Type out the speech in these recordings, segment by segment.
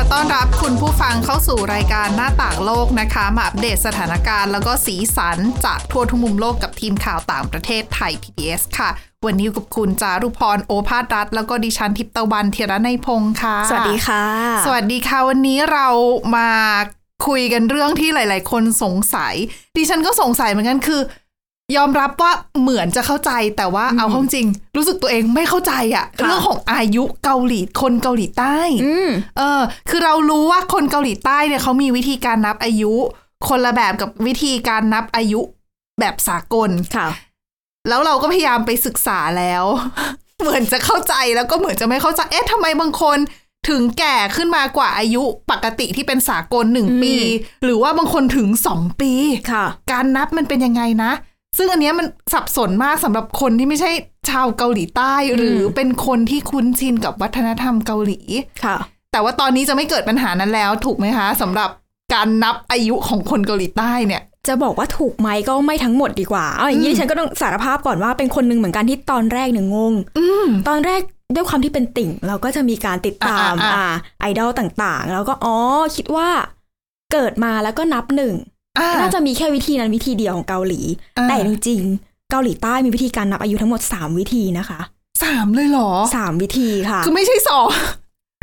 ะต้อนรับคุณผู้ฟังเข้าสู่รายการหน้าต่างโลกนะคะ มาอัปเดตสถานการณ์แล้วก็สีสันจากทั่วทุกมุมโลกกับทีมข่าวต่างประเทศไทย PBS ค่ะ วันนี้อยู่กับคุณจารุพรโอภาสรัฐ แล้วก็ดิฉันทิพย์ตะวันเทียระในยพงค์ค่ะ สวัสดีค่ะ สวัสดีค่ะ วันนี้เรามาคุยกันเรื่องที่หลาย ๆ คนสงสัย ดิฉันก็สงสัยเหมือนกันคือ ยอมรับว่าเหมือนจะเข้าใจแต่ว่าเอาเข้าจริง รู้สึกตัวเองไม่เข้าใจอะค่ะเรื่องของอายุเกาหลีคนเกาหลีใต้อืมเออ คือเรารู้ว่าคนเกาหลีใต้เนี่ยเขามีวิธีการนับอายุ คนละแบบกับวิธีการนับอายุแบบสากลค่ะ แล้วเราก็พยายามไปศึกษาแล้ว เหมือนจะเข้าใจแล้วก็เหมือนจะไม่เข้าใจเอ๊ะทำไมบางคนถึงแก่ขึ้นมากว่าอายุปกติที่เป็นสากลหนึ่งอืมปี หรือว่าบางคนถึงสองปีค่ะการนับมันเป็นยังไงนะ ซึ่งอันเนี้ยมันสับสนมากสำหรับคนที่ไม่ใช่ชาวเกาหลีใต้ หรือเป็นคนที่คุ้นชินกับวัฒนธรรมเกาหลี ค่ะ แต่ว่าตอนนี้จะไม่เกิดปัญหานั้นแล้วถูกไหมคะสำหรับการนับอายุของคนเกาหลีใต้เนี่ย จะบอกว่าถูกไหมก็ไม่ทั้งหมดดีกว่าเอาอย่างนี้อืมดิฉันก็ต้องสารภาพก่อนว่าเป็นคนหนึ่งเหมือนกันที่ตอนแรกเนี่ยงงอืมตอนแรกด้วยความที่เป็นติ่ง เราก็จะมีการติดตามอ่าอ่าอ่าอ่าไอดอลต่างๆ แล้วก็อ๋อคิดว่าเกิดมาแล้วก็นับหนึ่งอ่า น่าจะมีแค่วิธีนั้นวิธีเดียวของเกาหลีอ่าแต่จริงๆ เกาหลีใต้มีวิธีการนับอายุทั้งหมด 3 วิธีนะคะสามเลยเหรอสามวิธีค่ะ คือไม่ใช่สอง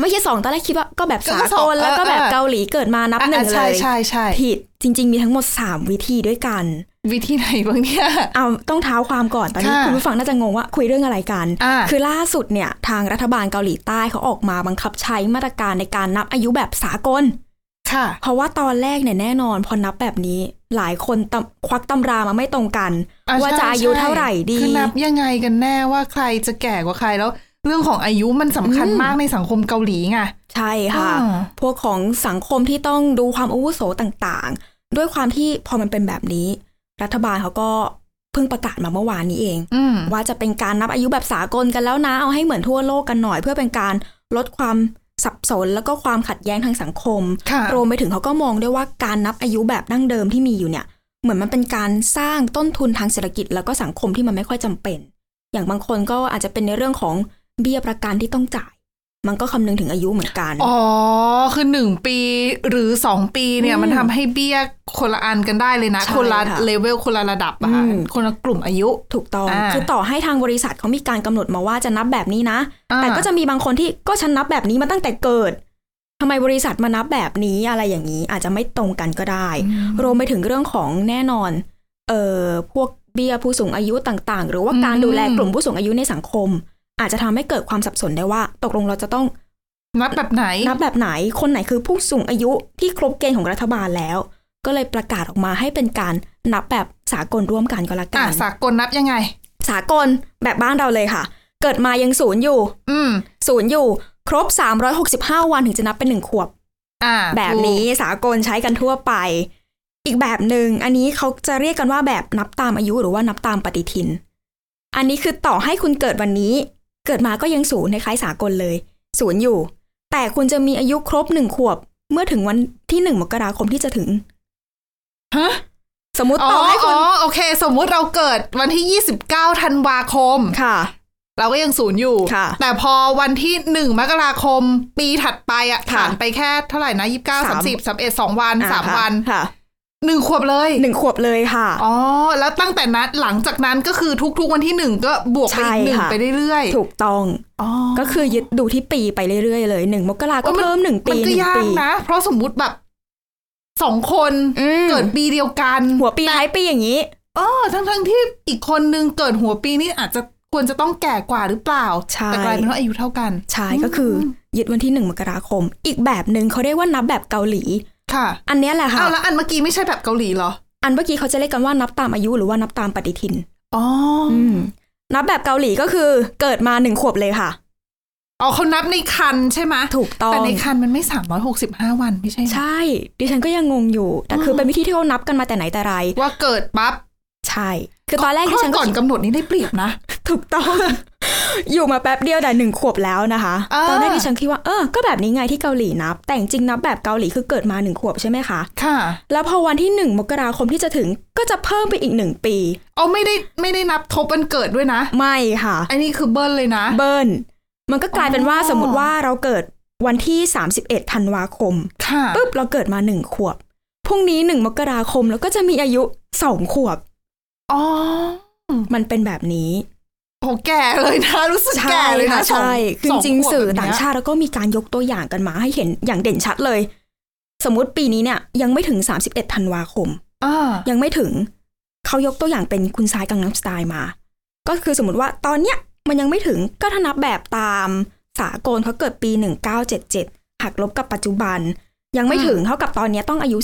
ไม่ใช่สองตอนแรกคิดว่าก็แบบก็สาสอกงลแล้วก็แบบเออเออเกาหลีเกิดมานับหนึ่งอะเลใช่ยใช่ใช่ผิดจริง ๆ มีทั้งหมด3วิธีด้วยกัน วิธีไหนบ้างเนี่ยเอาต้องเท้าความก่อนตอนนี้ค่ะคุณผู้ฟังน่าจะงงว่าคุยเรื่องอะไรกันอ่าคือล่าสุดเนี่ยทางรัฐบาลเกาหลีใต้เขาออกมาบังคับใช้มาตรการในการนับอายุแบบสากล ค่ะ เพราะว่าตอนแรกเนี่ยแน่นอนพอนับแบบนี้หลายคนตำควักตำรามาไม่ตรงกันอ่ว่าใช่จะอายุเท่าไหร่ดีคือนับยังไงกันแน่ว่าใครจะแก่กว่าใครแล้วเรื่องของอายุมันสำคัญอืมมากในสังคมเกาหลีไงใช่ค่ะอ่าพวกของสังคมที่ต้องดูความอาวุโสต่างๆ ด้วยความที่พอมันเป็นแบบนี้ รัฐบาลเขาก็เพิ่งประกาศมาเมื่อวานนี้เองอืมว่าจะเป็นการนับอายุแบบสากลกันแล้วนะเอาให้เหมือนทั่วโลกกันหน่อย เพื่อเป็นการลดความ สับสนแล้วก็ความขัดแย้งทางสังคมค่ะรวมไปถึงเขาก็มองด้วยว่าการนับอายุแบบดั้งเดิมที่มีอยู่เนี่ย เหมือนมันเป็นการสร้างต้นทุนทางเศรษฐกิจ แล้วก็สังคมที่มันไม่ค่อยจำเป็น อย่างบางคนก็อาจจะเป็นในเรื่องของเบี้ยประกันที่ต้องจ่าย มันก็คำนึงถึงอายุเหมือนกัน อ๋อ คือหนึ่งปีหรือสองปีเนี่ยอืมมันทำให้เบี้ยคนละอันกันได้เลยนะใช่คนละค่ะเลเวลคนละระดับอะค่ะอืมคนละกลุ่มอายุถูกต้องอ่าคือต่อให้ทางบริษัทเขามีการกำหนดมาว่าจะนับแบบนี้นะอ่าแต่ก็จะมีบางคนที่ก็ฉันนับแบบนี้มาตั้งแต่เกิดทำไมบริษัทมานับแบบนี้อะไรอย่างนี้อาจจะไม่ตรงกันก็ได้ รวมไปถึงเรื่องของแน่นอน เอ่อพวกเบี้ยผู้สูงอายุต่างๆ หรือว่าการอืมดูแลกลุ่มผู้สูงอายุในสังคม อาจจะทำให้เกิดความสับสนได้ว่า ตกลงเราจะต้องนับแบบไหนนับแบบไหนคนไหนคือผู้สูงอายุที่ครบเกณฑ์ของรัฐบาลแล้ว ก็เลยประกาศออกมาให้เป็นการนับแบบสากลร่วมกันก็แล้วกัอะนสากลนับยังไง สากลแบบบ้านเราเลยค่ะ เกิดมายังศูนย์อยู่ อืมศูนย์อยู่ ครบ365วันถึงจะนับเป็นหนึ่งขวบอ่าแบบนี้สากลใช้กันทั่วไป อีกแบบหนึ่งอันนี้เขาจะเรียกกันว่าแบบนับตามอายุหรือว่านับตามปฏิทิน อันนี้คือต่อให้คุณเกิดวันนี้ เกิดมาก็ยังศูนย์ในคล้ายสากลเลย ศูนย์อยู่ แต่คุณจะมีอายุครบหนึ่งขวบ เมื่อถึงวันที่หนึ่งมกราคมที่จะถึงฮะสมมติอ๋อต่อให้คุอ๋ณอโอเค สมมุติเราเกิดวันที่29ธันวาคมค่ะ เราก็ยังศูนย์อยู่ค่ะแต่พอวันที่หนึ่งมกราคม ปีถัดไปอะค่ะผ่านไปแค่เท่าไหร่นะยี่สิบเก้าสามสิบสามเอ็ดสองวันสามอ่ค่ะวันค่ะ หนึ่งขวบเลยหนึ่งขวบเลยค่ะ อ๋อ แล้วตั้งแต่นั้นหลังจากนั้นก็คือทุกๆวันที่หนึ่งก็บวกไปอีกหนึ่งใช่ค่ะไปเรื่อยๆ ถูกต้องอ๋อก็คือยึดดูที่ปีไปเรื่อยๆเลยหนึ่งมกราก็โอ้มันเพิ่มหนึ่งปีมันหก็นึ่งยากปีนะ เพราะสมมุติแบบสองคนอืมเกิดปีเดียวกัน หัวปีท้ายปีอย่างนี้อ๋อทั้งทั้งๆที่อีกคนนึงเกิดหัวปีนี่อาจจะควรจะต้องแก่กว่าหรือเปล่าใช่แต่กลายเป็นว่าอายุเท่ากัน ใช่ก็คือยึดวันที่หนึ่งมกราคม อีกแบบหนึ่งเขาเรียกว่านับแบบเกาหลี ค่ะ อันเนี้ยแหละค่ะอ้าวแล้วอันเมื่อกี้ไม่ใช่แบบเกาหลีเหรอ อันเมื่อกี้เขาจะเรียกกันว่านับตามอายุหรือว่านับตามปฏิทิน อ๋ออืมนับแบบเกาหลีก็คือเกิดมาหนึ่งขวบเลยค่ะอ๋อเขานับในคันใช่ไหมถูกต้องแต่ในคันมันไม่สามร้อยหกสิบห้าวันไม่ใช่เหรอใช่ ดิฉันก็ยังงงอยู่ แต่คือเป็นวิธีที่เขานับกันมาแต่ไหนแต่ไร ว่าเกิดปั๊บ ใช่ คือตอนแรกที่ฉันก่อนคิดกำหนดนี้ได้เปรียบนะ ถูกต้อง อยู่มาแป๊บเดียวแต่หนึ่งขวบแล้วนะคะอ่าตอนแรกที่ฉันคิดว่าเออก็แบบนี้ไงที่เกาหลีนับ แต่จริงๆนับแบบเกาหลีคือเกิดมาหนึ่งขวบใช่ไหมคะค่ะ แล้วพอวันที่หนึ่งมกราคมที่จะถึงก็จะเพิ่มไปอีกหนึ่งปีเอาไม่ได้ไม่ได้นับทบวันเกิดด้วยนะ ไม่ค่ะ อันนี้คือเบิ้ลเลยนะ เบิร์นมันก็กลายเป็นว่าอ๋อสมมติว่าเราเกิดวันที่ 31ธันวาคมค่ะปุ๊บเราเกิดมาหนึ่งขวบพรุ่งนี้หนึ่งมกราคมแล้วก็จะมีอายุสองขวบ อ๋อ มันเป็นแบบนี้โอ้แก่เลยนะ รู้สึกแก่เลยนะค่ะสองใช่คือสจริงขวบๆสื่อแบบเนี้ยต่างชาติแล้วก็มีการยกตัวอย่างกันมาให้เห็นอย่างเด่นชัดเลย สมมติปีนี้เนี่ยยังไม่ถึง 31ธันวาคมอ่ายังไม่ถึงเขายกตัวอย่างเป็นคุณซายกังนัมสไตล์มา ก็คือสมมติว่าตอนเนี้ยมันยังไม่ถึงก็ถ้านับแบบตามสากลเขาเกิดปี 1977หักลบกับปัจจุบัน ยังไม่ถึงเท่ากับตอนเนี้ยต้องอายุ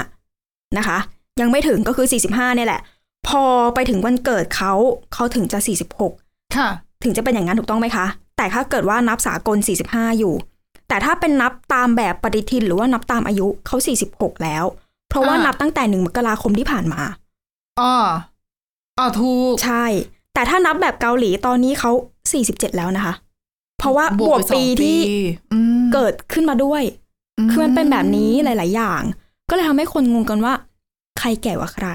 45 นะคะ ยังไม่ถึงก็คือ 45เนี่ยแหละ พอไปถึงวันเกิดเขาเขาถึงจะ 46 ค่ะ ถึงจะเป็นอย่างนั้นถูกต้องไหมคะ แต่ถ้าเกิดว่านับสากล 45 อยู่ แต่ถ้าเป็นนับตามแบบปฏิทินหรือว่านับตามอายุเขา 46 แล้ว เพราะว่าอ่านันับตั้งแต่หนึ่งมกราคมที่ผ่านมาอ๋ออ๋อถูก ใช่ แต่ถ้านับแบบเกาหลีตอนนี้เขา 47 แล้วนะคะ เพราะว่าบวกไปสองปีที่อืมเกิดขึ้นมาด้วย คือมันเป็นแบบนี้หลาย ๆ อย่าง ก็เลยทำให้คนงงกันว่า ใครแก่กว่าใคร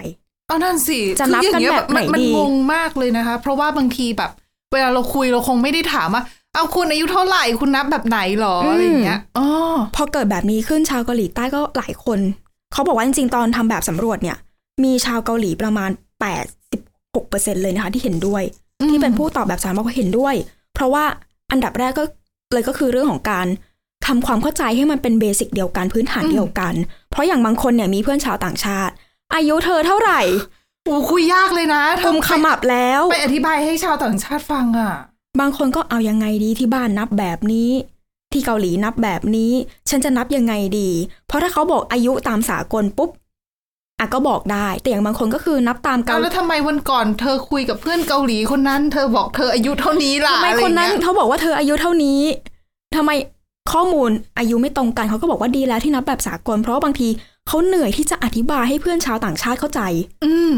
อ๋อนั่นสิจะนับคืออย่างเงี้ยกันแบบไหนมัมันดีงงมากเลยนะคะ เพราะว่าบางทีแบบ เวลาเราคุยเราคงไม่ได้ถามว่าเอาคุณอายุเท่าไหร่คุณนับแบบไหนหรออะไรอย่างเงี้ยอ๋อพอเกิดแบบนี้ขึ้นชาวเกาหลีใต้ก็หลายคน เขาบอกว่าจริงๆตอนทำแบบสำรวจเนี่ย มีชาวเกาหลีประมาณ86%เลยนะคะ ที่เห็นด้วย ที่เป็นผู้ตอบแบบสามบอกว่าเห็นด้วย เพราะว่าอันดับแรกก็เลยก็คือเรื่องของการทำความเข้าใจให้มันเป็นเบสิกเดียวกันพื้นฐานเดียวกัน เพราะอย่างบางคนเนี่ยมีเพื่อนชาวต่างชาติ อายุเธอเท่าไหร่โอ้คุยยากเลยนะเธกุอมขมับแล้ว ไปอธิบายให้ชาวต่างชาติฟังอะ บางคนก็เอายังไงดีที่บ้านนับแบบนี้ ที่เกาหลีนับแบบนี้ ฉันจะนับยังไงดี เพราะถ้าเขาบอกอายุตามสากลปุ๊บอะก็บอกได้ แต่อย่างบางคนก็คือนับตามเกาเอาแล้วทำไมวันก่อนเธอคุยกับเพื่อนเกาหลีคนนั้น เธอบอกเธออายุเท่านี้ล่ะทำไมอะไรคนนั้นเงี้ยเขาบอกว่าเธออายุเท่านี้ทำไมข้อมูลอายุไม่ตรงกันเขาก็บอกว่าดีแล้วที่นับแบบสากล เพราะว่าบางที เขาเหนื่อยที่จะอธิบายให้เพื่อนชาวต่างชาติเข้าใจ อืม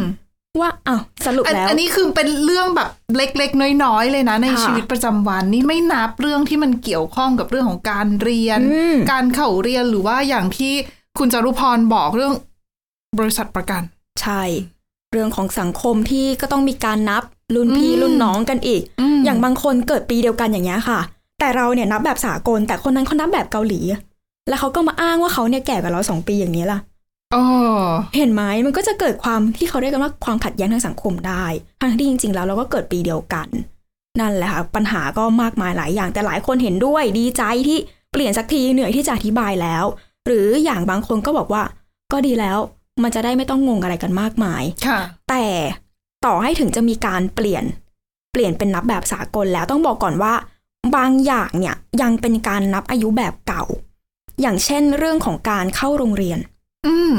ว่าอ้าวสรุปอันแล้ว อันนี้คือเป็นเรื่องแบบเล็กๆ น้อยๆ เลยนะ ในค่ะชีวิตประจำวันนี่ไม่นับเรื่องที่มันเกี่ยวข้องกับเรื่องของการเรียนอืมการเข้าเรียนหรือว่าอย่างที่คุณจารุพรบอกเรื่องบริษัทประกัน ใช่ เรื่องของสังคมที่ก็ต้องมีการนับรุ่นพี่อืมรุ่นน้องกันอีกมอย่างบางคนเกิดปีเดียวกันอย่างเงี้ยค่ะ แต่เราเนี่ยนับแบบสากล แต่คนนั้นเขานับแบบเกาหลี แล้วเขาก็มาอ้างว่าเขาเนี่ยแก่กว่าเราสองปีอย่างนี้ล่ะอ๋อเห็นไหมมันก็จะเกิดความที่เขาเรียกกันว่าความขัดแย้งทางสังคมได้ทั้งที่จริง ๆ แล้วเราก็เกิดปีเดียวกัน นั่นแหละค่ะปัญหาก็มากมายหลายอย่างแต่หลายคนเห็นด้วยดีใจที่เปลี่ยนสักทีเหนื่อยที่จะอธิบายแล้ว หรืออย่างบางคนก็บอกว่า ก็ดีแล้วมันจะได้ไม่ต้องงงอะไรกันมากมายค่ะ แต่ต่อให้ถึงจะมีการเปลี่ยนเปลี่ยนเป็นนับแบบสากลแล้วต้องบอกก่อนว่า บางอย่างเนี่ยยังเป็นการนับอายุแบบเก่า อย่างเช่นเรื่องของการเข้าโรงเรียน อืม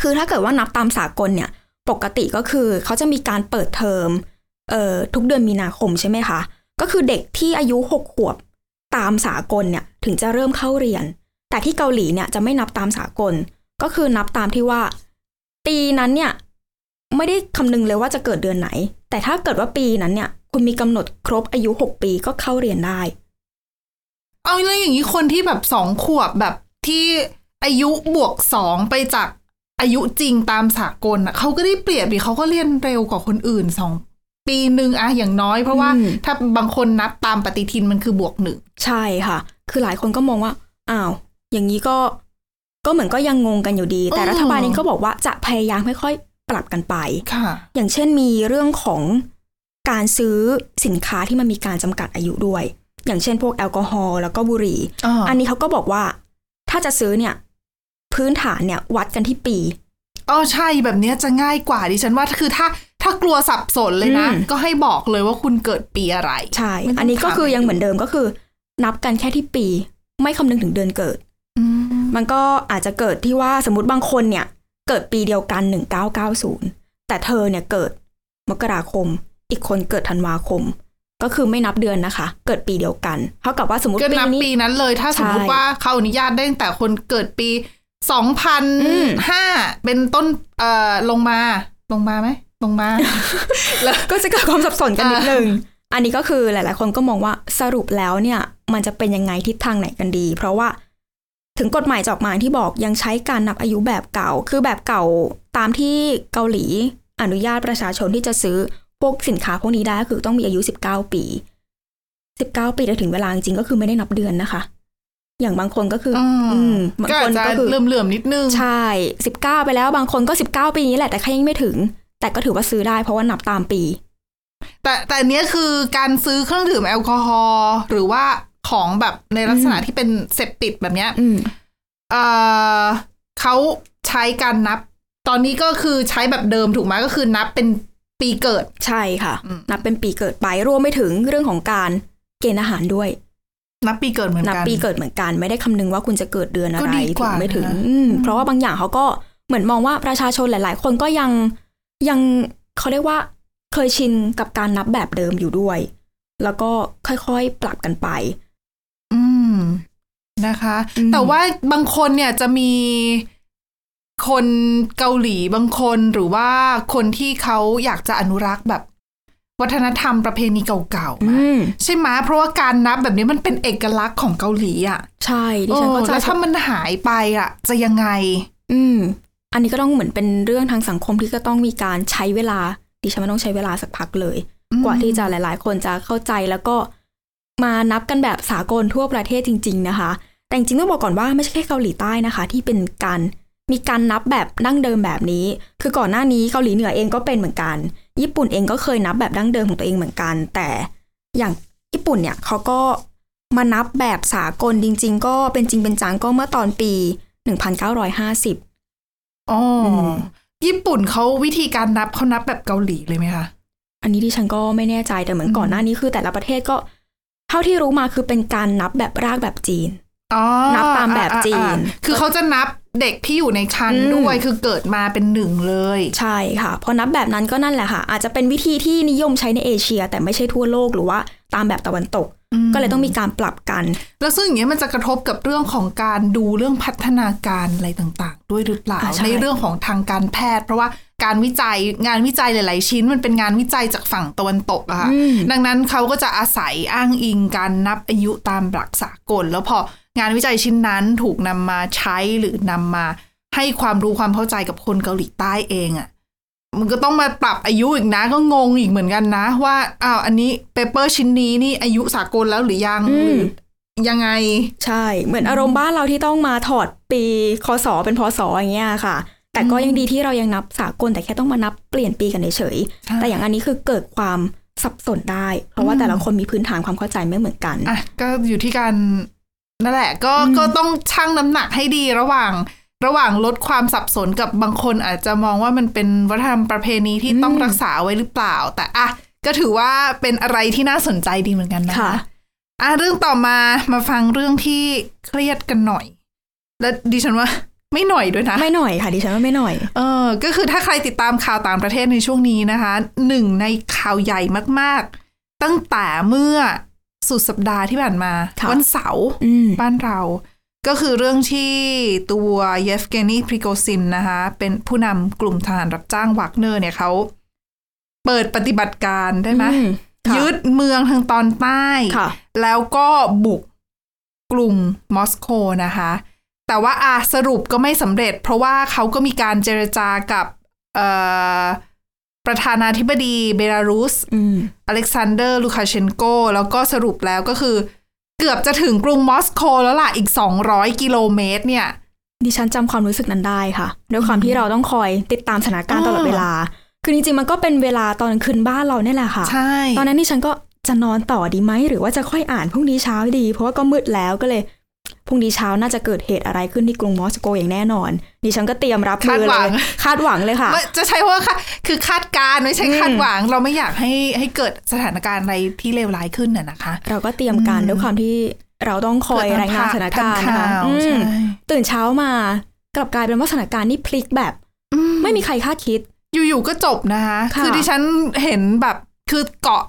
คือถ้าเกิดว่านับตามสากลเนี่ย ปกติก็คือเขาจะมีการเปิดเทอมเอ่อทุกเดือนมีนาคมใช่ไหมคะ ก็คือเด็กที่อายุหกขวบตามสากลเนี่ยถึงจะเริ่มเข้าเรียน แต่ที่เกาหลีเนี่ยจะไม่นับตามสากล ก็คือนับตามที่ว่า ปีนั้นเนี่ยไม่ได้คำนึงเลยว่าจะเกิดเดือนไหน แต่ถ้าเกิดว่าปีนั้นเนี่ย คุณมีกำหนดครบอายุหกปีก็เข้าเรียนได้ เอาแล้วอย่างนี้คนที่แบบสองขวบแบบ ที่อายุบวกสองไปจากอายุจริงตามสากลอะเขาก็ได้เปรียบดิเขาก็เรียนเร็วกว่าคนอื่นสองปีหนึ่งอะอย่างน้อยเพราะว่าอืมถ้าบางคนนับตามปฏิทินมันคือบวกหนึ่งใช่ค่ะ คือหลายคนก็มองว่าอ้าว อย่างนี้ก็ก็เหมือนก็ยังงงกันอยู่ดี แต่เออรัฐบาลเองก็บอกว่าจะพยายามค่อยๆปรับกันไปค่ะ อย่างเช่นมีเรื่องของการซื้อสินค้าที่มันมีการจำกัดอายุด้วย อย่างเช่น พวกแอลกอฮอล์แล้วก็บุหรี่ อันนี้เขาก็บอกว่า ถ้าจะซื้อเนี่ย พื้นฐานเนี่ยวัดกันที่ปีอ๋อใช่แบบเนี้ยจะง่ายกว่าดิฉันว่าคือถ้าถ้ากลัวสับสนเลยนะอืมก็ให้บอกเลยว่าคุณเกิดปีอะไรใช่ไม่ต้องอันนี้ก็คือถามยังเหมือนเดิมก็คือ นับกันแค่ที่ปี ไม่คำนึงถึงเดือนเกิดอืมมันก็อาจจะเกิดที่ว่าสมมติบางคนเนี่ย เกิดปีเดียวกัน1990แต่เธอเนี่ยเกิดมกราคม อีกคนเกิดธันวาคม ก็คือไม่นับเดือนนะคะ เกิดปีเดียวกันเท่ากับว่าสมมติก็ปีนับนี้ปีนั้นเลย ถ้าสมมติใช่ว่าเขาอนุญาตได้ตั้งแต่คนเกิดปีสองพันอืมห้าเป็นต้นเอ่อลงมาลงมาไหมลงมา แล้วก็จะเกิดความสับสนกันนิดนึงอันนี้ก็คือหลาย ๆ คนก็มองว่าสรุปแล้วเนี่ย มันจะเป็นยังไงทิศทางไหนกันดี เพราะว่าถึงกฎหมายจะออกมาที่บอกยังใช้การนับอายุแบบเก่า คือแบบเก่าตามที่เกาหลีอนุญาตประชาชนที่จะซื้อ พวกสินค้าพวกนี้ได้ก็คือต้องมีอายุ 19 ปี 19 ปีแต่ถึงเวลาจริงๆก็คือไม่ได้นับเดือนนะคะ อย่างบางคนก็คือ อืมอืมบางก็คอาจนจะก็คือเหลื่อมๆนิดนึง ใช่ 19 ไปแล้วบางคนก็ 19 ปีนี้แหละแต่แค่ยังไม่ถึง แต่ก็ถือว่าซื้อได้เพราะว่านับตามปี แต่แต่อันเนี้ยคือการซื้อเครื่องดื่มแอลกอฮอล์หรือว่าของแบบในลักษณะที่เป็นเสพติดแบบเนี้ยอืมเอ่อเขาใช้การนับ ตอนนี้ก็คือใช้แบบเดิมถูกไหมก็คือนับเป็น ปีเกิดใช่ค่ะอืมนับเป็นปีเกิดไปรวมไปถึงเรื่องของการเกณฑ์อาหารด้วย นับปีเกิดเหมือนนับกันปีเกิดเหมือนกันไม่ได้คำนึงว่าคุณจะเกิดเดือนอะไรก็ดีกถึว่างไม่ถึงนะอืมเพราะว่าบางอย่างเขาก็เหมือนมองว่าประชาชนหลาย ๆ คนก็ยังยังเขาเรียกว่าเคยชินกับการนับแบบเดิมอยู่ด้วย แล้วก็ค่อยๆปรับกันไป อืมนะคะอืมแต่ว่าบางคนเนี่ยจะมี คนเกาหลีบางคนหรือว่าคนที่เขาอยากจะอนุรักษ์แบบ วัฒนธรรมประเพณีเก่าๆมาอืมใช่ไหมเพราะว่าการนับแบบนี้มันเป็นเอกลักษณ์ของเกาหลีอะ ใช่ดิฉันก็เออจะแล้วถ้ามันหายไปอะ จะยังไง อืม อันนี้ก็ต้องเหมือนเป็นเรื่องทางสังคมที่ก็ต้องมีการใช้เวลา ดิฉันว่าต้องใช้เวลาสักพักเลยอืมกว่าที่จะหลาย ๆ คนจะเข้าใจแล้วก็มานับกันแบบสากลทั่วประเทศจริง ๆ นะคะ แต่จริงๆต้องบอกก่อนว่าไม่ใช่แค่เกาหลีใต้นะคะ ที่เป็นการ มีการนับแบบดั้งเดิมแบบนี้ คือก่อนหน้านี้เกาหลีเหนือเองก็เป็นเหมือนกัน ญี่ปุ่นเองก็เคยนับแบบดั้งเดิมของตัวเองเหมือนกัน แต่อย่างญี่ปุ่นเนี่ยเขาก็มานับแบบสากลจริง ๆ ก็เป็นจริงเป็นจังก็เมื่อตอนปี 1950อ๋ออมญี่ปุ่นเขาวิธีการนับเขานับแบบเกาหลีเลยไหมคะ อันนี้ดิฉันก็ไม่แน่ใจแต่เหมือนอืมก่อนหน้านี้คือแต่ละประเทศก็ เท่าที่รู้มาคือเป็นการนับแบบรากแบบจีนอ๋อ นับตามแบบจีนอ่าอ่าคือเขาจะนับเด็กที่อยู่ในครรภ์อืมด้วยคือเกิดมาเป็นหนึ่งเลย ใช่ค่ะพอนับแบบนั้นก็นั่นแหละค่ะ อาจจะเป็นวิธีที่นิยมใช้ในเอเชีย แต่ไม่ใช่ทั่วโลกหรือว่าตามแบบตะวันตก ก็เลยต้องมีการปรับกัน แล้วซึ่งอย่างเงี้ยมันจะกระทบกับเรื่องของการดูเรื่องพัฒนาการอะไรต่างๆ ด้วยหรือเปล่าอ่าใช่ในเรื่องของทางการแพทย์ เพราะว่าการวิจัยงานวิจัยหลาย ๆ ชิ้น มันเป็นงานวิจัยจากฝั่งตะวันตกอะค่ะอืมดังนั้นเขาก็จะอาศัยอ้างอิงการนับอายุตามหลักสากลแล้วพอ งานวิจัยชิ้นนั้นถูกนำมาใช้หรือนำมาให้ความรู้ความเข้าใจกับคนเกาหลีใต้เองอะมันก็ต้องมาปรับอายุอีกนะก็งงอีกเหมือนกันนะ ว่าอ้าวอันนี้เปเปอร์ชิ้นนี้นี่อายุสากลแล้วหรือยังอืมหรือยังไง ใช่ เหมือนอารมณ์บ้านเราที่ต้องมาถอดปีคศเป็นพศอย่างเงี้ยค่ะ แต่ก็ยังดีที่เรายังนับสากลแต่แค่ต้องมานับเปลี่ยนปีกันเฉยๆใช่แต่อย่างอันนี้คือเกิดความสับสนได้ เพราะว่าอืมแต่ละคนมีพื้นฐานความเข้าใจไม่เหมือนกันอะก็อยู่ที่การ นั่นแหละก็อืมก็ต้องชั่งน้ำหนักให้ดีระหว่าง ระหว่างลดความสับสนกับบางคนอาจจะมองว่ามันเป็นวัฒนธรรมประเพณีที่ต้องรักษาไว้หรือเปล่า แต่อะก็ถือว่าเป็นอะไรที่น่าสนใจดีเหมือนกันนะคะค่ะอะเรื่องต่อมามาฟังเรื่องที่เครียดกันหน่อย และดิฉันว่าไม่หน่อยด้วยนะ ไม่หน่อยค่ะดิฉันว่าไม่หน่อย เออ ก็คือถ้าใครติดตามข่าวต่างประเทศในช่วงนี้นะคะหนึ่งในข่าวใหญ่มาก ๆ ตั้งแต่เมื่อ สุดสัปดาห์ที่ผ่านมาค่ะวันเสาร์อืมบ้านเรา ก็คือเรื่องที่ตัวเยฟเกนีพริโกซินนะคะ เป็นผู้นำกลุ่มทหารรับจ้างวักเนอร์เนี่ยเขาเปิดปฏิบัติการได้ไหมอืมค่ะยึดเมืองทางตอนใต้ค่ะแล้วก็บุกกรุงมอสโกนะคะ แต่ว่าอาสรุปก็ไม่สำเร็จ เพราะว่าเขาก็มีการเจรจากับเอ่อ ประธานาธิบดีเบลารุสอืมอเล็กซานเดอร์ ลูคาเชนโก แล้วก็สรุปแล้วก็คือ เกือบจะถึงกรุงมอสโกแล้วล่ะ อีก 200 กิโลเมตร เนี่ย ดิฉันจำความรู้สึกนั้นได้ค่ะ ด้วยความที่เราต้องคอยติดตามสถานการณ์ตลอดเวลา คือจริงๆ มันก็เป็นเวลาตอนคืนบ้านเราเนี่ยแหละค่ะ ใช่ ตอนนั้นดิฉันก็จะนอนต่อดีไหม หรือว่าจะค่อยอ่านพรุ่งนี้เช้าดี เพราะว่าก็มืดแล้วก็เลย พรุ่งนี้เช้าน่าจะเกิดเหตุอะไรขึ้นที่กรุงมอสโกอย่างแน่นอน ดิฉันก็เตรียมรับมือเลยคาดหวังเลยค่ะไม่จะใช้ว่าค่ะคือคาดการณ์ไม่ใช่อืมคาดหวัง เราไม่อยากให้ให้เกิดสถานการณ์อะไรที่เลวร้ายขึ้นน่ะนะคะ เราก็เตรียมการอืมด้วยความที่เราต้องคอยรายงานสถานการณ์ทำนะคะข่าวอืมใช่ตื่นเช้ามากลับกลายเป็นว่าสถานการณ์นี่พลิกแบบอืไม่มีใครคาดคิด อยู่ๆก็จบนะคะค่ะคือดิฉันเห็นแบบคือเกาะ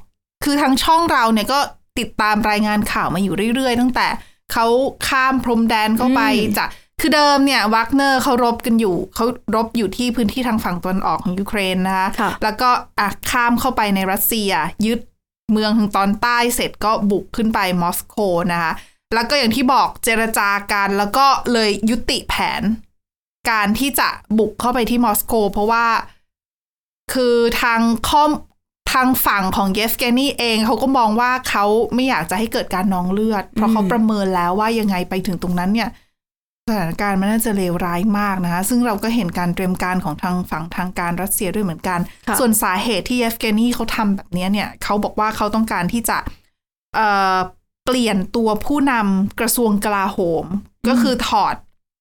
คือทางช่องเราเนี่ยก็ติดตามรายงานข่าวมาอยู่เรื่อยๆ ตั้งแต่ เขาข้ามพรมแดนเข้าไปจากคือเดิมเนี่ยวักเนอร์เขารบกันอยู่เขารบอยู่ที่พื้นที่ทางฝั่งตะวันออกของยูเครนนะคะค่ะแล้วก็อะข้ามเข้าไปในรัสเซีย ยึดเมืองทางตอนใต้เสร็จก็บุกขึ้นไปมอสโกนะคะแล้วก็อย่างที่บอกเจรจากันแล้วก็เลยยุติแผน การที่จะบุกเข้าไปที่มอสโก เพราะว่า คือทางข้อม ทางฝั่งของเยฟเกนีเองเขาก็มองว่าเขาไม่อยากจะให้เกิดการนองเลือด เพราะเขาประเมินแล้วว่ายังไงไปถึงตรงนั้นเนี่ย สถานการณ์มันน่าจะเลวร้ายมากนะคะ ซึ่งเราก็เห็นการเตรียมการของทางฝั่งทางการรัสเซียด้วยเหมือนกันค่ะส่วนสาเหตุที่เยฟเกนีเขาทำแบบนี้เนี่ยเขาบอกว่าเขาต้องการที่จะเอ่อเปลี่ยนตัวผู้นำกระทรวงกลาโหม ก็คือถอด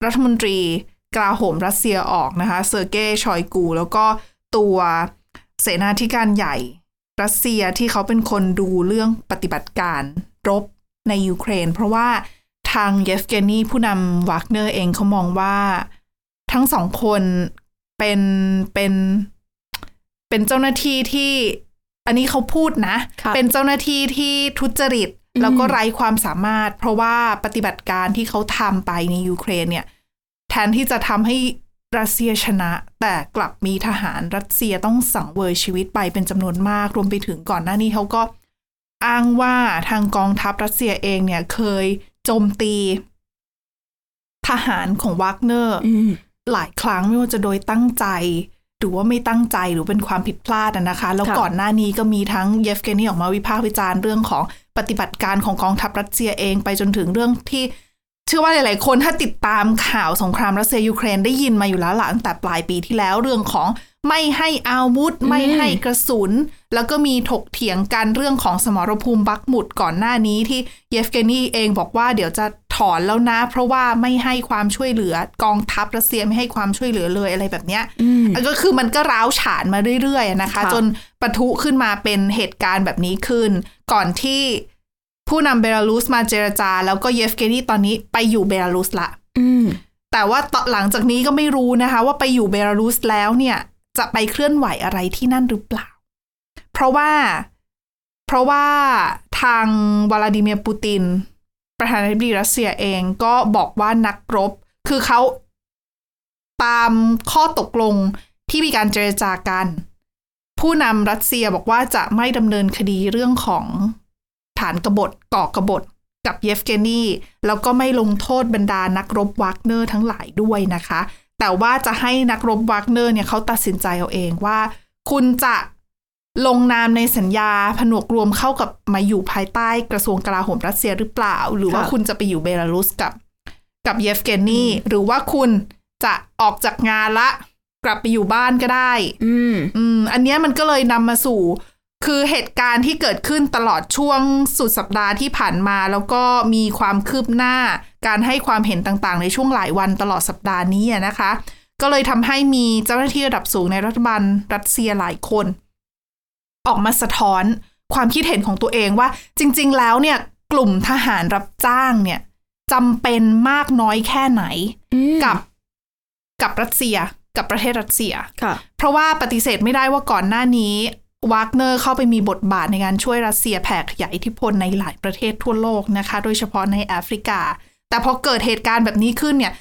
รัฐมนตรีกลาโหมรัสเซียออกนะคะเซอร์เกย์ชอยกู แล้วก็ตัวเสนาธิการใหญ่ รัสเซียที่เขาเป็นคนดูเรื่องปฏิบัติการรบในยูเครน เพราะว่าทางเยฟเกนีผู้นำวากเนอร์เองเขามองว่าทั้งสองคนเป็นเป็นเป็นเจ้าหน้าที่ที่ อันนี้เขาพูดนะค่ะเป็นเจ้าหน้าที่ที่ทุจริตอืมแล้วก็ไร้ความสามารถ เพราะว่าปฏิบัติการที่เขาทำไปในยูเครนเนี่ย แทนที่จะทำให้ รัสเซียชนะ แต่กลับมีทหารรัสเซียต้องสังเวยชีวิตไปเป็นจำนวนมาก รวมไปถึงก่อนหน้านี้เขาก็อ้างว่าทางกองทัพรัสเซียเองเนี่ยเคยโจมตี ทหารของวากเนอร์อืมหลายครั้งไม่ว่าจะโดยตั้งใจ หรือว่าไม่ตั้งใจหรือเป็นความผิดพลาดอะนะคะ แล้วค่ะก่อนหน้านี้ก็มีทั้งเยฟเกนีออกมาวิพากษ์วิจารณ์เรื่องของปฏิบัติการของกองทัพรัสเซียเองไปจนถึงเรื่องที่ เชื่อว่าหลาย ๆ คนถ้าติดตามข่าวสงครามรัสเซียยูเครนได้ยินมาอยู่แล้วหลังแต่ปลายปีที่แล้วเรื่องของไม่ให้อาวุธ ไม่ให้กระสุน แล้วก็มีถกเถียงกันเรื่องของสมรภูมิบักมุดก่อนหน้านี้ที่เยฟเกนีเองบอกว่าเดี๋ยวจะถอนแล้วนะ เพราะว่าไม่ให้ความช่วยเหลือกองทัพรัสเซียไม่ให้ความช่วยเหลือเลยอะไรแบบเนี้ยอืมก็คือมันก็ร้าวฉานมาเรื่อย ๆ นะคะค่ะจนปะทุขึ้นมาเป็นเหตุการณ์แบบนี้ขึ้น ก่อนที่ ผู้นำเบลารุสมาเจรจา แล้วก็เยฟเกนีตอนนี้ไปอยู่เบลารุสละอืมแต่ว่าต่อหลังจากนี้ก็ไม่รู้นะคะ ว่าไปอยู่เบลารุสแล้วเนี่ย จะไปเคลื่อนไหวอะไรที่นั่นหรือเปล่า เพราะว่าเพราะว่าทางวลาดิเมียร์ปูติน ประธานาธิบดีรัสเซียเองก็บอกว่านักรบ คือเขาตามข้อตกลงที่มีการเจรจากัน ผู้นำรัสเซียบอกว่าจะไม่ดำเนินคดีเรื่องของฐานกบฏก่อกบฏกับเยฟเกนีแล้วก็ไม่ลงโทษบรรดานักรบวากเนอร์ทั้งหลายด้วยนะคะ แต่ว่าจะให้นักรบวากเนอร์เนี่ยเขาตัดสินใจเอาเองว่า คุณจะลงนามในสัญญาผนวกรวมเข้ากับมาอยู่ภายใต้กระทรวงกลาโหมรัสเซียหรือเปล่า หรือว่าค่ะคุณจะไปอยู่เบลารุสกับ กับเยฟเกนีหรือว่าคุณจะออกจากงานละ กลับไปอยู่บ้านก็ได้ อืมอืมอันเนี้ยมันก็เลยนำมาสู่ คือเหตุการณ์ที่เกิดขึ้นตลอดช่วงสุดสัปดาห์ที่ผ่านมา แล้วก็มีความคืบหน้า การให้ความเห็นต่างๆ ในช่วงหลายวันตลอดสัปดาห์นี้อะนะคะ ก็เลยทำให้มีเจ้าหน้าที่ระดับสูงในรัฐบาลรัสเซียหลายคน ออกมาสะท้อนความคิดเห็นของตัวเองว่าจริง ๆ แล้วเนี่ยกลุ่มทหารรับจ้างเนี่ยจำเป็นมากน้อยแค่ไหนอืมกับกับรัสเซียกับประเทศรัสเซียค่ะเพราะว่าปฏิเสธไม่ได้ว่าก่อนหน้านี้ วากเนอร์เข้าไปมีบทบาทในการช่วยรัสเซียแผ่ขยายอิทธิพลในหลายประเทศทั่วโลกนะคะ โดยเฉพาะในแอฟริกา แต่พอเกิดเหตุการณ์แบบนี้ขึ้นเนี่ย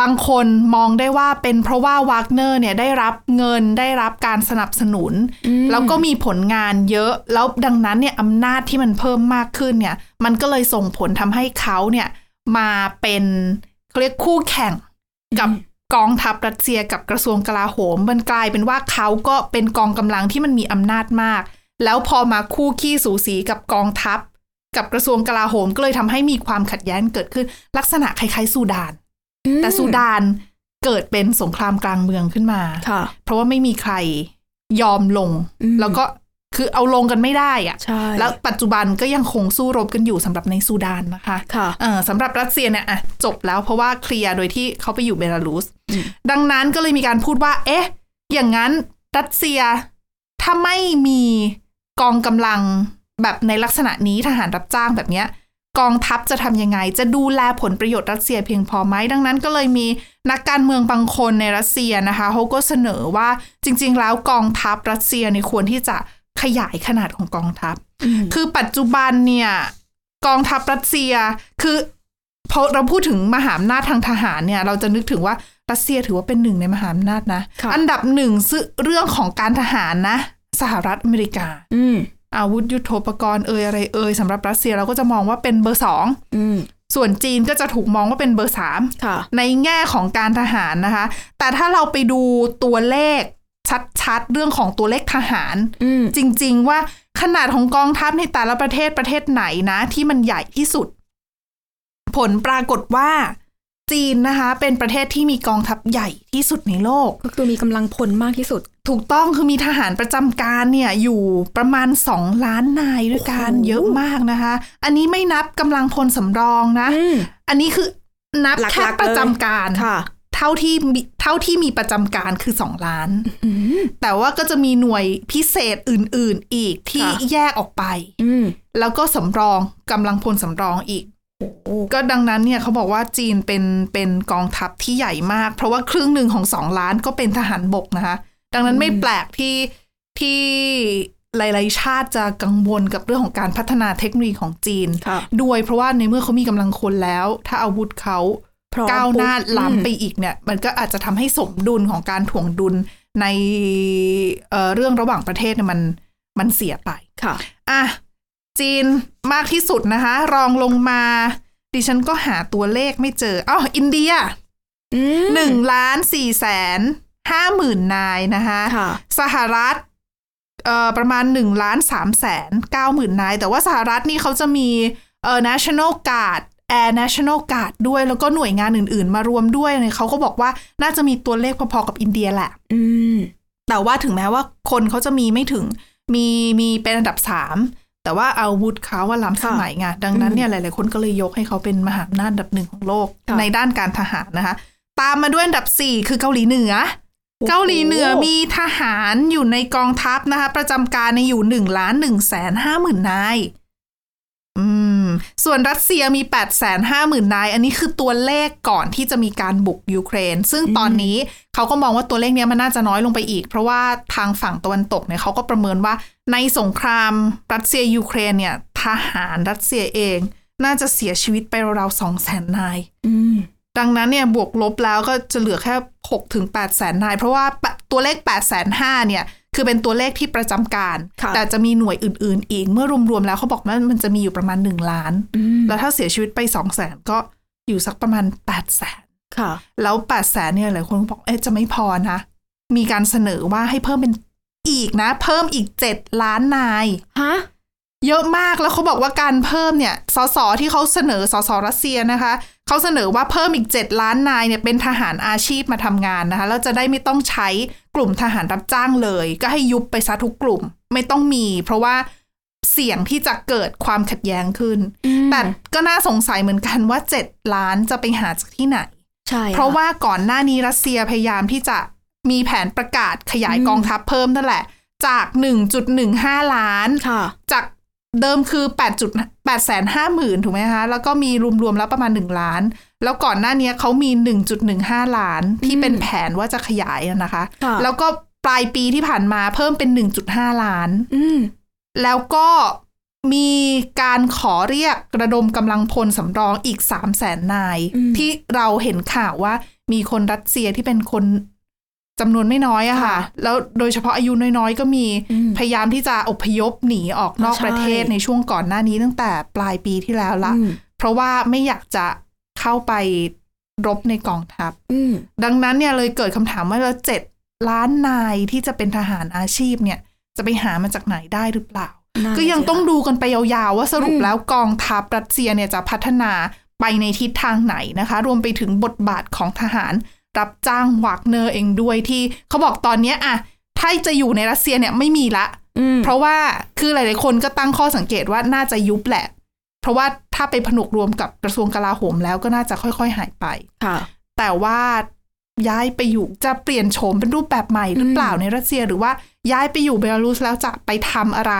บางคนมองได้ว่าเป็นเพราะว่าวากเนอร์เนี่ยได้รับเงินได้รับการสนับสนุนอืมแล้วก็มีผลงานเยอะแล้วดังนั้นเนี่ยอำนาจที่มันเพิ่มมากขึ้นเนี่ย มันก็เลยส่งผลทำให้เขาเนี่ยมาเป็นเขาเรียกคู่แข่งกับ กองทัพรัสเซียกับกระทรวงกลาโหม มันกลายเป็นว่าเขาก็เป็นกองกำลังที่มันมีอำนาจมาก แล้วพอมาคู่ขี้สูสีกับกองทัพ กับกระทรวงกลาโหมก็เลยทำให้มีความขัดแย้งเกิดขึ้น ลักษณะคล้ายๆ ซูดาน แต่ซูดานเกิดเป็นสงครามกลางเมืองขึ้นมาค่ะเพราะว่าไม่มีใครยอมลงอืมแล้วก็ คือเอาลงกันไม่ได้อะใช่แล้วปัจจุบันก็ยังคงสู้รบกันอยู่สำหรับในซูดานนะคะค่ะเออสำหรับรัสเซียเนี่ยอะจบแล้วเพราะว่าเคลียร์โดยที่เขาไปอยู่เบลารุสอืมดังนั้นก็เลยมีการพูดว่า เอ๊ะ อย่างนั้นรัสเซียถ้าไม่มีกองกำลังแบบในลักษณะนี้ทหารรับจ้างแบบเนี้ยกองทัพจะทำยังไง จะดูแลผลประโยชน์รัสเซียเพียงพอไหม ดังนั้นก็เลยมีนักการเมืองบางคนในรัสเซียนะคะเขาก็เสนอว่าจริง ๆ แล้วกองทัพรัสเซียเนี่ยควรที่จะ ขยายขนาดของกองทัพอืมคือปัจจุบันเนี่ยกองทัพรัสเซียคือพอเราพูดถึงมหาอำนาจทางทหารเนี่ย เราจะนึกถึงว่ารัสเซียถือว่าเป็นหนึ่งในมหาอำนาจนะค่ะอันดับหนึ่งซึ่งเรื่องของการทหารนะ สหรัฐอเมริกา อืมอาวุธยุโทโธปกรณ์เอ่ยอะไรเอ่ยสำหรับรัสเซียเราก็จะมองว่าเป็นเบอร์สองอืมส่วนจีนก็จะถูกมองว่าเป็นเบอร์สามค่ะในแง่ของการทหารนะคะ แต่ถ้าเราไปดูตัวเลข ชัดๆ เรื่องของตัวเลขทหารอืมจริง ๆ ว่าขนาดของกองทัพในแต่ละประเทศประเทศไหนนะ ที่มันใหญ่ที่สุด ผลปรากฏว่าจีนนะคะ เป็นประเทศที่มีกองทัพใหญ่ที่สุดในโลก ก็คือมีกำลังพลมากที่สุด ถูกต้องคือมีทหารประจำการเนี่ยอยู่ประมาณสองล้านนายด้วยกันโอ้โหเยอะมากนะคะ อันนี้ไม่นับกำลังพลสำรองนะอืมอันนี้คือนับหลักๆแค่ประจำการค่ะ เท่าที่มีเท่าที่มีประจำการคือสองล้านอืมแต่ว่าก็จะมีหน่วยพิเศษอื่น ๆ อีกที่ค่ะแยกออกไปอืมแล้วก็สำรองกำลังพลสำรองอีกโอ้ก็ดังนั้นเนี่ยเขาบอกว่าจีนเป็นเป็นกองทัพที่ใหญ่มาก เพราะว่าครึ่งหนึ่งของสองล้านก็เป็นทหารบกนะคะ ดังนั้นไม่แปลกที่ที่หลาย ๆ ชาติจะกังวลกับเรื่องของการพัฒนาเทคโนโลยีของจีนค่ะด้วยเพราะว่าในเมื่อเขามีกำลังคนแล้ว ถ้าอาวุธเขาพร้อม ก้าวหน้าปุ๊บล้ำไปอืมอีกเนี่ย มันก็อาจจะทำให้สมดุลของการถ่วงดุลในเอ่อเรื่องระหว่างประเทศเนี่ยมันมันเสียไปค่ะอะจีนมากที่สุดนะคะ รองลงมา ดิฉันก็หาตัวเลขไม่เจออ้าวอินเดียอืมหนึ่งล้านสี่แสนห้าหมื่นนายนะคะค่ะสหรัฐเอ่อประมาณหนึ่งล้านสามแสนเก้าหมื่นนาย แต่ว่าสหรัฐนี่เขาจะมีเอ่อ national guard air national guard ด้วยแล้วก็หน่วยงานอื่น ๆ มารวมด้วยเนี่ยเขาก็บอกว่าน่าจะมีตัวเลขพอๆกับอินเดียแหละ อืม แต่ว่าถึงแม้ว่าคนเขาจะมีไม่ถึง มีมีเป็นอันดับสามแต่ว่าอาวุธเขาว่าล้ำสมัยไงดังนั้นเนี่ยหลาย ๆ คนก็เลยยกให้เขาเป็นมหาอำนาจอันดับหนึ่งของโลกค่ะในด้านการทหารนะคะ ตามมาด้วยอันดับสี่คือเกาหลีเหนือโอ้โหเกาหลีเหนือมีทหารอยู่ในกองทัพนะคะ ประจำการในอยู่หนึ่งล้านหนึ่งแสนห้าหมื่นนายอืม ส่วนรัสเซียมีแปดแสนห้าหมื่นนาย อันนี้คือตัวเลขก่อนที่จะมีการบุกยูเครน ซึ่งตอนนี้เขาก็มองว่าตัวเลขเนี้ยมันน่าจะน้อยลงไปอีก เพราะว่าทางฝั่งตะวันตกเนี่ยเขาก็ประเมินว่าในสงครามรัสเซียยูเครนเนี่ยทหารรัสเซียเอง น่าจะเสียชีวิตไปราวๆสองแสนนายดังนั้นเนี่ยบวกลบแล้วก็จะเหลือแค่6ถึง8แสนนาย เพราะว่าตัวเลข8แสนห้าเนี่ยคือเป็นตัวเลขที่ประจำการค่ะแต่จะมีหน่วยอื่น ๆ อีก เมื่อรวม ๆ แล้วเขาบอกว่ามันจะมีอยู่ประมาณ1ล้านอืมแล้วถ้าเสียชีวิตไป2 0 0แสนก็อยู่สักประมาณ8แสนค่ะแล้ว8แสนเนี่ยหลายคนก็บอกเอ๊ะจะไม่พอนะ มีการเสนอว่าให้เพิ่มเป็นอีกนะ เพิ่มอีก7ล้านนายฮะเยอะมากแล้วเขาบอกว่าการเพิ่มเนี่ยสสที่เขาเสนอสสรัสเซียนะคะ เขาเสนอว่าเพิ่มอีก 7 ล้านนายเนี่ยเป็นทหารอาชีพมาทำงานนะคะแล้วจะได้ไม่ต้องใช้กลุ่มทหารรับจ้างเลย ก็ให้ยุบไปซะทุกกลุ่มไม่ต้องมี เพราะว่าเสี่ยงที่จะเกิดความขัดแย้งขึ้น แต่ก็น่าสงสัยเหมือนกันว่า 7 ล้านจะไปหาจากที่ไหนใช่เพราะว่าก่อนหน้านี้รัสเซียพยายามที่จะมีแผนประกาศขยายกองทัพเพิ่มนั่นแหละ จาก 1.15 ล้านค่ะจาก เดิมคือ8 8แสนห้าหมื่นถูกไหมคะ แล้วก็มีรวมๆแล้วประมาณ 1 ล้าน แล้วก่อนหน้านี้เขามี 1.15 ล้านที่เป็นแผนว่าจะขยายอะนะคะค่ะแล้วก็ปลายปีที่ผ่านมาเพิ่มเป็น 1.5 ล้านอืมแล้วก็มีการขอเรียกระดมกำลังพลสำรองอีก 3 0 0แสนนายอืมที่เราเห็นข่าวว่ามีคนรัสเซียที่เป็นคน จำนวนไม่น้อยอะค่ะค่ะ แล้วโดยเฉพาะอายุน้อยๆ ก็มีอืมพยายามที่จะอพยพหนีออกนอกใช่ประเทศในช่วงก่อนหน้านี้ตั้งแต่ปลายปีที่แล้วละอืมเพราะว่าไม่อยากจะเข้าไปรบในกองทัพอืมดังนั้นเนี่ยเลยเกิดคำถามว่าแล้วเจ็ดล้านนายที่จะเป็นทหารอาชีพเนี่ย จะไปหามาจากไหนได้หรือเปล่าน่าก็ยังจะต้องดูกันไปยาวๆว่าสรุปอืมแล้วกองทัพรัสเซียเนี่ยจะพัฒนาไปในทิศทางไหนนะคะ รวมไปถึงบทบาทของทหาร รับจ้างวากเนอร์เองด้วยที่เขาบอกตอนเนี้ยอะถ้าจะอยู่ในรัสเซียเนี่ยไม่มีละอืมเพราะว่าคือหลาย ๆ คนก็ตั้งข้อสังเกตว่าน่าจะยุบแหละ เพราะว่าถ้าไปผนวกรวมกับกระทรวงกลาโหมแล้วก็น่าจะค่อย ๆ หายไปค่ะ แต่ว่าย้ายไปอยู่จะเปลี่ยนโฉมเป็นรูปแบบใหม่หรือเปล่าในรัสเซียหรือว่าย้ายไปอยู่เบลารุสแล้วจะไปทำอะไร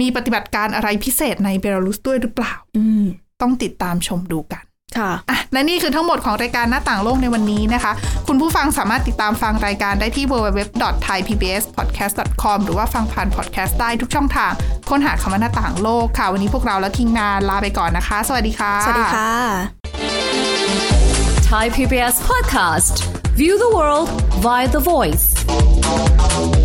มีปฏิบัติการอะไรพิเศษในเบลารุสด้วยหรือเปล่าอืมต้องติดตามชมดูกัน ค่ะอะและนี่คือทั้งหมดของรายการหน้าต่างโลกในวันนี้นะคะ คุณผู้ฟังสามารถติดตามฟังรายการได้ที่ www.thaipbspodcast.com หรือว่าฟังผ่านพอดแคสต์ได้ทุกช่องทาง ค้นหาคำว่าหน้าต่างโลกค่ะ วันนี้พวกเราและทีมงานลาไปก่อนนะคะ สวัสดีค่ะ สวัสดีค่ะ Thai PBS podcast. View the world via the voice.